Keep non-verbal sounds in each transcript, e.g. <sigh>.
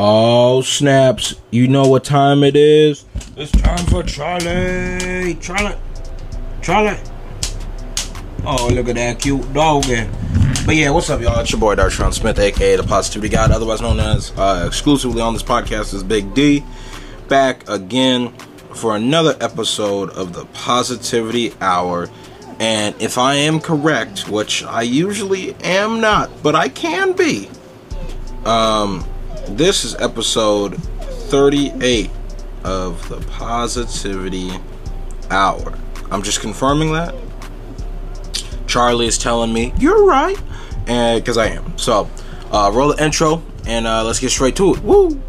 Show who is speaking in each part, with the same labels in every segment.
Speaker 1: Oh snaps! You know what time it is? It's time for Charlie. Charlie. Charlie. Oh, look at that cute doggy. But yeah, what's up, y'all? It's your boy Darshawn Smith, aka the Positivity God, otherwise known as uh, exclusively on this podcast is Big D. Back again for another episode of the Positivity Hour. And if I am correct, which I usually am not, but I can be, um, this is episode 38 of the Positivity Hour. I'm just confirming that. Charlie is telling me, you're right, and because I am. So, uh, roll the intro, and uh, let's get straight to it. Woo!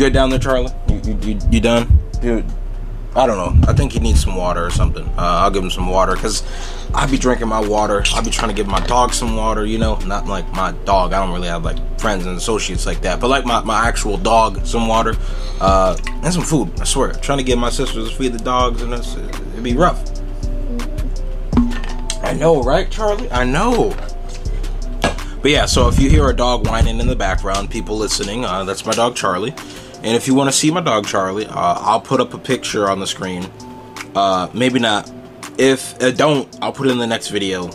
Speaker 1: Good down there, Charlie? You, you, you, you done? You, I don't know. I think he needs some water or something. Uh, I'll give him some water because I be drinking my water. I be trying to give my dog some water. You know, not like my dog. I don't really have like friends and associates like that, but like my, my actual dog some water uh, and some food. I swear, trying to get my sisters to feed the dogs and it's, it'd be rough. I know, right, Charlie? I know. But yeah, so if you hear a dog whining in the background, people listening, uh, that's my dog Charlie. And if you want to see my dog Charlie, uh, I'll put up a picture on the screen. Uh, maybe not. If uh, don't, I'll put it in the next video,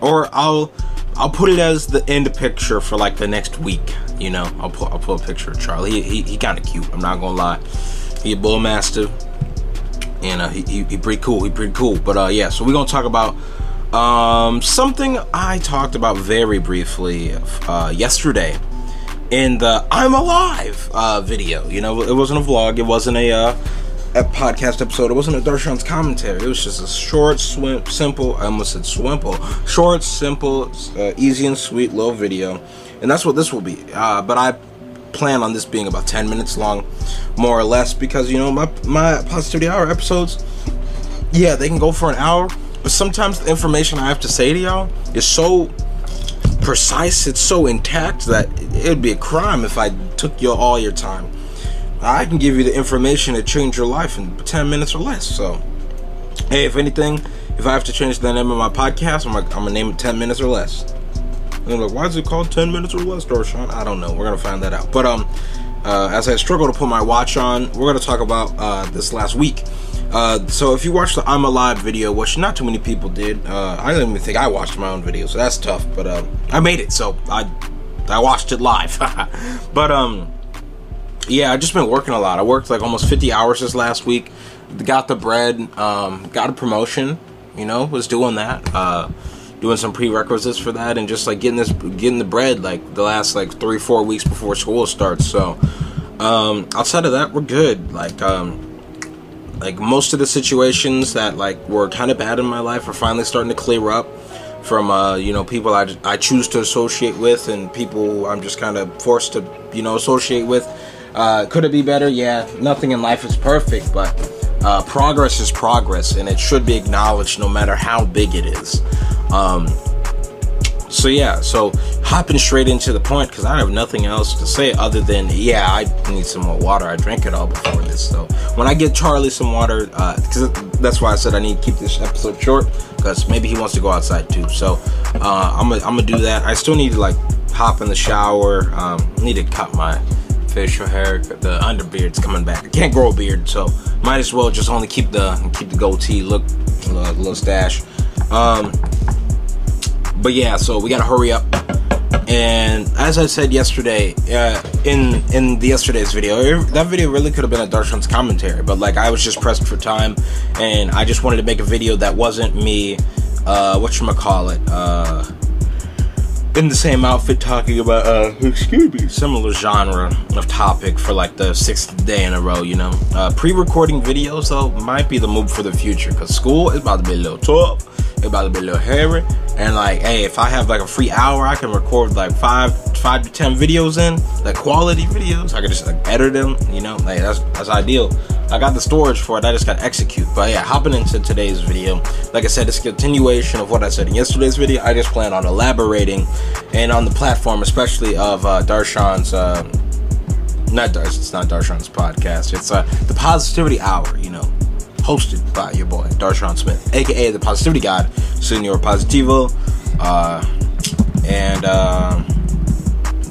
Speaker 1: or I'll I'll put it as the end picture for like the next week. You know, I'll put I'll put a picture of Charlie. He he, he kind of cute. I'm not gonna lie. He a bull mastiff, and uh, he, he he pretty cool. He pretty cool. But uh, yeah, so we're gonna talk about um, something I talked about very briefly uh, yesterday in the "I'm Alive" uh, video. You know, it wasn't a vlog. It wasn't a uh, a podcast episode. It wasn't a Darshan's commentary. It was just a short, swim, simple. I almost said swimple. Short, simple, uh, easy and sweet little video, and that's what this will be. Uh, but I plan on this being about 10 minutes long, more or less, because you know my my positivity hour episodes. Yeah, they can go for an hour, but sometimes the information I have to say to y'all is so precise, it's so intact that it would be a crime if I took your all your time. I can give you the information that change your life in 10 minutes or less. So, hey, if anything, if I have to change the name of my podcast, I'm, like, I'm gonna name it 10 minutes or less. And they're like, why is it called 10 minutes or less, Darshawn? I don't know. We're gonna find that out. But um, uh, as I struggle to put my watch on, we're gonna talk about uh, this last week. Uh, so if you watched the I'm Alive video, which not too many people did, uh, I don't even think I watched my own video, so that's tough. But uh, I made it, so I I watched it live. <laughs> but um, yeah, I just been working a lot. I worked like almost 50 hours this last week. Got the bread, um, got a promotion. You know, was doing that. Uh, doing some prerequisites for that, and just like getting this, getting the bread like the last like three four weeks before school starts. So um, outside of that, we're good. Like um like most of the situations that like were kind of bad in my life are finally starting to clear up from uh, you know people I, I choose to associate with and people I'm just kind of forced to you know associate with. Uh, could it be better? Yeah, nothing in life is perfect, but uh, progress is progress, and it should be acknowledged no matter how big it is. Um, so yeah, so hopping straight into the point because I have nothing else to say other than yeah, I need some more water. I drank it all before this, so when I get Charlie some water, because uh, that's why I said I need to keep this episode short because maybe he wants to go outside too. So uh, I'm gonna I'm gonna do that. I still need to like hop in the shower. Um, need to cut my facial hair. The underbeard's coming back. I can't grow a beard, so might as well just only keep the keep the goatee look, little, little stash. Um, but yeah, so we gotta hurry up. And as I said yesterday, uh, in in the yesterday's video, that video really could have been a Darshan's commentary, but like I was just pressed for time, and I just wanted to make a video that wasn't me. Uh, what you call it? Uh, in the same outfit talking about uh excuse me similar genre of topic for like the sixth day in a row you know uh pre-recording videos though might be the move for the future because school is about to be a little tough it's about to be a little hairy and like hey if i have like a free hour i can record like five five to ten videos in like quality videos i can just like edit them you know like that's that's ideal I got the storage for it. I just got to execute. But yeah, hopping into today's video. Like I said, it's a continuation of what I said in yesterday's video. I just plan on elaborating and on the platform, especially of uh, Darshan's. Uh, not Darsh, it's not Darshan's podcast. It's uh, the Positivity Hour. You know, hosted by your boy Darshan Smith, aka the Positivity God, Senor Positivo, uh, and. Uh,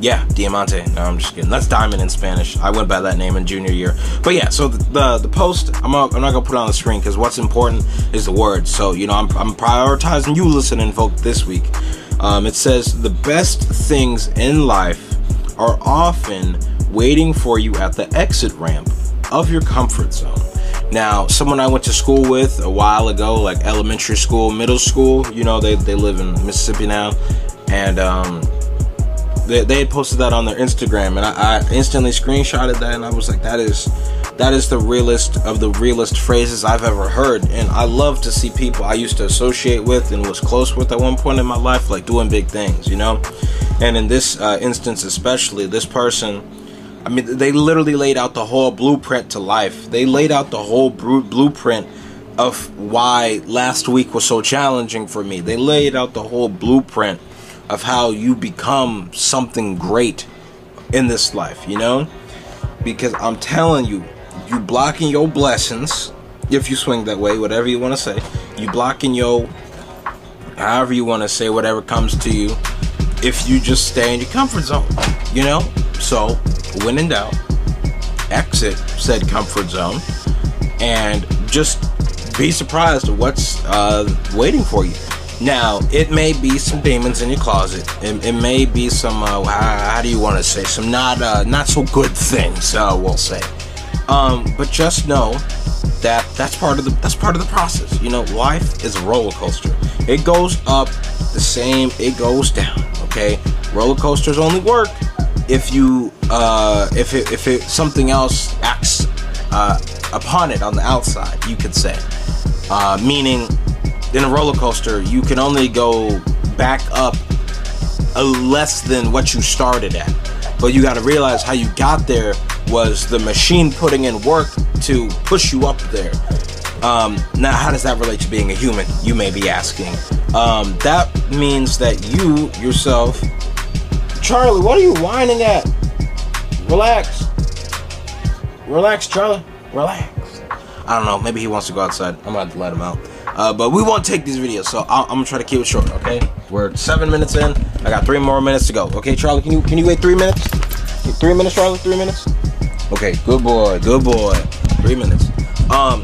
Speaker 1: yeah, Diamante. No, I'm just kidding. That's Diamond in Spanish. I went by that name in junior year. But yeah, so the the, the post, I'm I'm not gonna put it on the screen because what's important is the words. So you know, I'm, I'm prioritizing you listening, folks, this week. Um, it says the best things in life are often waiting for you at the exit ramp of your comfort zone. Now, someone I went to school with a while ago, like elementary school, middle school, you know, they, they live in Mississippi now, and um, they, they had posted that on their Instagram, and I, I instantly screenshotted that, and I was like, that is that is the realest of the realest phrases I've ever heard. And I love to see people I used to associate with and was close with at one point in my life, like doing big things, you know? And in this uh, instance, especially, this person, I mean, they literally laid out the whole blueprint to life. They laid out the whole blueprint of why last week was so challenging for me. They laid out the whole blueprint of how you become something great in this life, you know? Because I'm telling you, you blocking your blessings, if you swing that way, whatever you want to say, you blocking your, however you want to say, whatever comes to you, if you just stay in your comfort zone, you know? So, when in doubt, exit said comfort zone and just be surprised at what's uh, waiting for you. Now, it may be some demons in your closet. It, it may be some, uh, how, how, do you want to say, some not uh, not so good things. We'll say. Um, but just know that that's part of the that's part of the process. You know, life is a roller coaster. It goes up the same. It goes down. Okay, roller coasters only work if you uh, if it, if it something else acts uh, upon it on the outside. You could say, uh, meaning in a roller coaster, you can only go back up a less than what you started at. But you got to realize how you got there was the machine putting in work to push you up there. Um, now, how does that relate to being a human? You may be asking. Um, that means that you yourself, Charlie, what are you whining at? Relax. Relax, Charlie. Relax. I don't know. Maybe he wants to go outside. I'm gonna have to let him out. Uh, but we won't take these videos, so i am gonna try to keep it short. Okay, we're seven minutes in. I got three more minutes to go. Okay, Charlie, can you can you wait three minutes? Three minutes, Charlie. Three minutes. Okay, good boy, good boy. Three minutes. Um,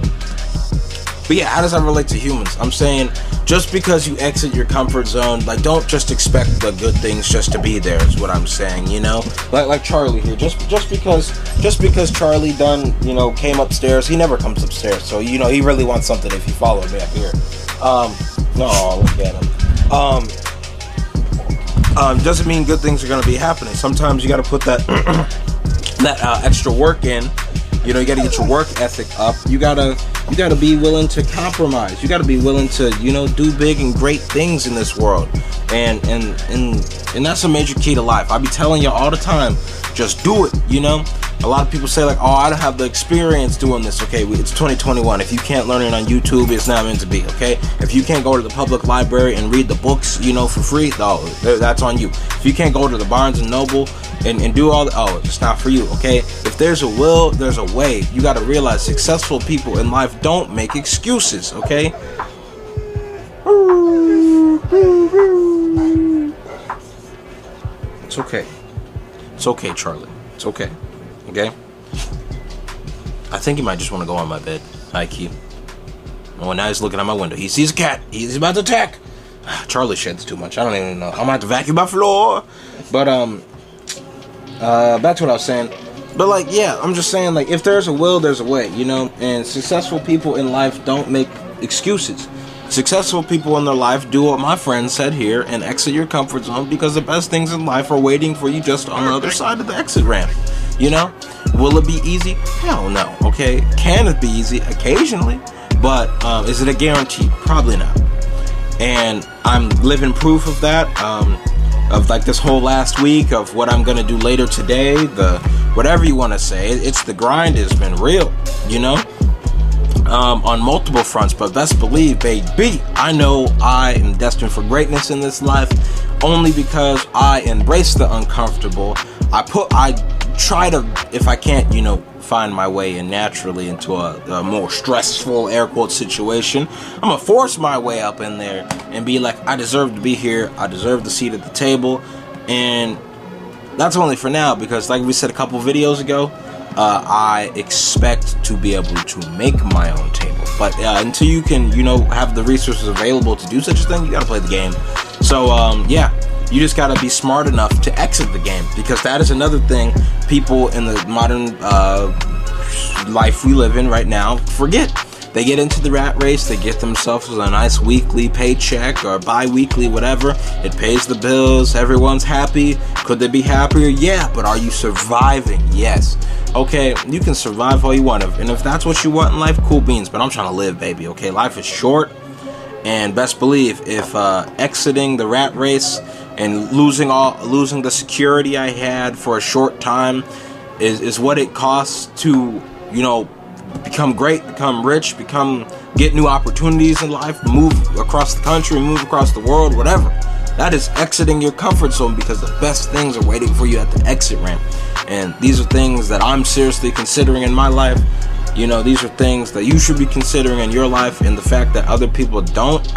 Speaker 1: but yeah, how does that relate to humans? I'm saying just because you exit your comfort zone, like don't just expect the good things just to be there. Is what I'm saying. You know, like like Charlie here. Just just because just because Charlie done you know came upstairs, he never comes upstairs. So you know he really wants something if he followed me up here. Um, no, look at him. Um, um, doesn't mean good things are gonna be happening. Sometimes you got to put that <clears throat> that uh, extra work in you know, you got to get your work ethic up. You gotta you gotta be willing to compromise. You gotta be willing to you know do big and great things in this world. And and and and that's a major key to life. I be telling you all the time, just do it. You know, a lot of people say like, oh, I don't have the experience doing this. Okay, it's 2021. If you can't learn it on YouTube, it's not meant to be. Okay, if you can't go to the public library and read the books, you know, for free, oh, that's on you. If you can't go to the Barnes and Noble and, and do all, the, oh, it's not for you. Okay, if there's a will, there's a way. You got to realize successful people in life don't make excuses. Okay. It's okay. It's okay, Charlie. It's okay. Okay? I think he might just want to go on my bed. Hi, Key. Oh, now he's looking out my window. He sees a cat. He's about to attack. <sighs> Charlie sheds too much. I don't even know. I'm have to vacuum my floor. But um, uh, back to what I was saying. But like, yeah, I'm just saying like, if there's a will, there's a way, you know. And successful people in life don't make excuses. Successful people in their life do what my friend said here and exit your comfort zone because the best things in life are waiting for you just on the other side of the exit ramp. You know, will it be easy? Hell no. Okay, can it be easy? Occasionally, but um, is it a guarantee? Probably not. And I'm living proof of that. Um, of like this whole last week of what I'm gonna do later today. The whatever you want to say, it's the grind has been real. You know um, on multiple fronts, but best believe, baby, I know I am destined for greatness in this life only because I embrace the uncomfortable. I put, I try to, if I can't, you know, find my way in naturally into a, a, more stressful air quote situation, I'm gonna force my way up in there and be like, I deserve to be here. I deserve the seat at the table, and that's only for now because, like we said a couple videos ago, uh, I expect to be able to make my own table. But uh, until you can, you know, have the resources available to do such a thing, you gotta play the game. So, um, yeah, you just gotta be smart enough to exit the game because that is another thing people in the modern uh, life we live in right now forget. They get into the rat race, they get themselves a nice weekly paycheck or bi weekly, whatever. It pays the bills, everyone's happy. Could they be happier? Yeah, but are you surviving? Yes. Okay, you can survive all you want. And if that's what you want in life, cool beans. But I'm trying to live, baby, okay? Life is short. And best believe, if uh, exiting the rat race and losing all losing the security I had for a short time is, is what it costs to, you know, become great, become rich, become get new opportunities in life, move across the country, move across the world, whatever. That is exiting your comfort zone because the best things are waiting for you at the exit ramp. And these are things that I'm seriously considering in my life. You know, these are things that you should be considering in your life, and the fact that other people don't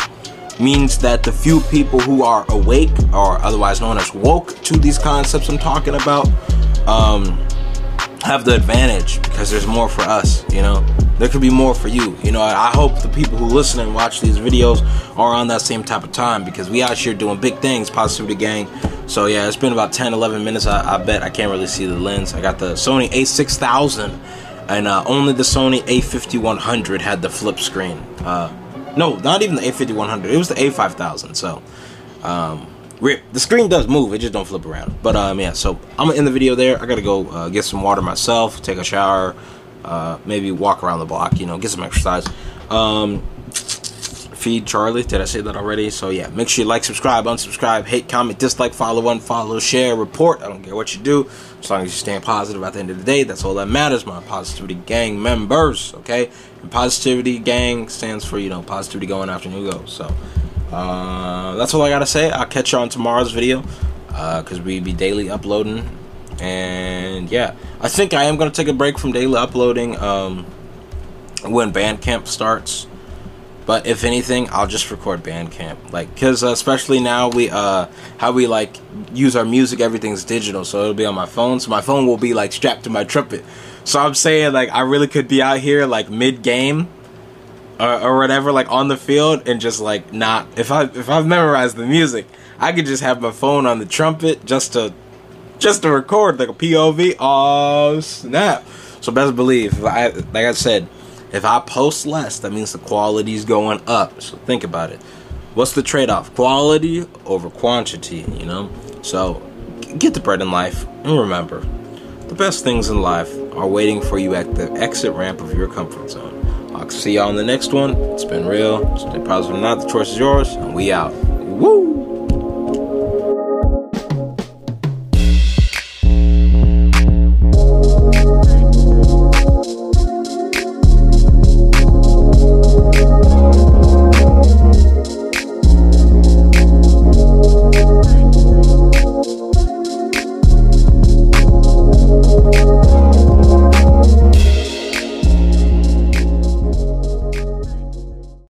Speaker 1: means that the few people who are awake, or otherwise known as woke, to these concepts I'm talking about, um, have the advantage because there's more for us, you know. There could be more for you. You know, I hope the people who listen and watch these videos are on that same type of time because we out here doing big things, Positivity Gang. So yeah, it's been about 10, 11 minutes. I, I bet I can't really see the lens. I got the Sony a6000 and uh, only the Sony a5100 had the flip screen. Uh, no, not even the a5100. It was the a5000. So, um, Rip. The screen does move, it just don't flip around. But um, yeah, so I'm gonna end the video there. I gotta go uh, get some water myself, take a shower, uh, maybe walk around the block, you know, get some exercise. Um, feed Charlie. Did I say that already? So yeah, make sure you like, subscribe, unsubscribe, hate, comment, dislike, follow, unfollow, share, report. I don't care what you do, as long as you stay positive. At the end of the day, that's all that matters. My positivity gang members, okay? And positivity gang stands for you know positivity going after new goals. So. Uh, that's all I gotta say. I'll catch you on tomorrow's video because uh, we be daily uploading. And yeah, I think I am gonna take a break from daily uploading um, when band camp starts. But if anything, I'll just record band camp, like, cause uh, especially now we uh how we like use our music, everything's digital, so it'll be on my phone. So my phone will be like strapped to my trumpet. So I'm saying like I really could be out here like mid game or, or whatever, like on the field, and just like not. If I if I've memorized the music, I could just have my phone on the trumpet just to just to record like a POV. Oh snap! So best believe, I like I said, if I post less, that means the quality is going up. So think about it. What's the trade-off? Quality over quantity. You know. So get the bread in life, and remember, the best things in life are waiting for you at the exit ramp of your comfort zone. I'll see y'all on the next one. It's been real. Stay positive, not the choice is yours, and we out. Woo!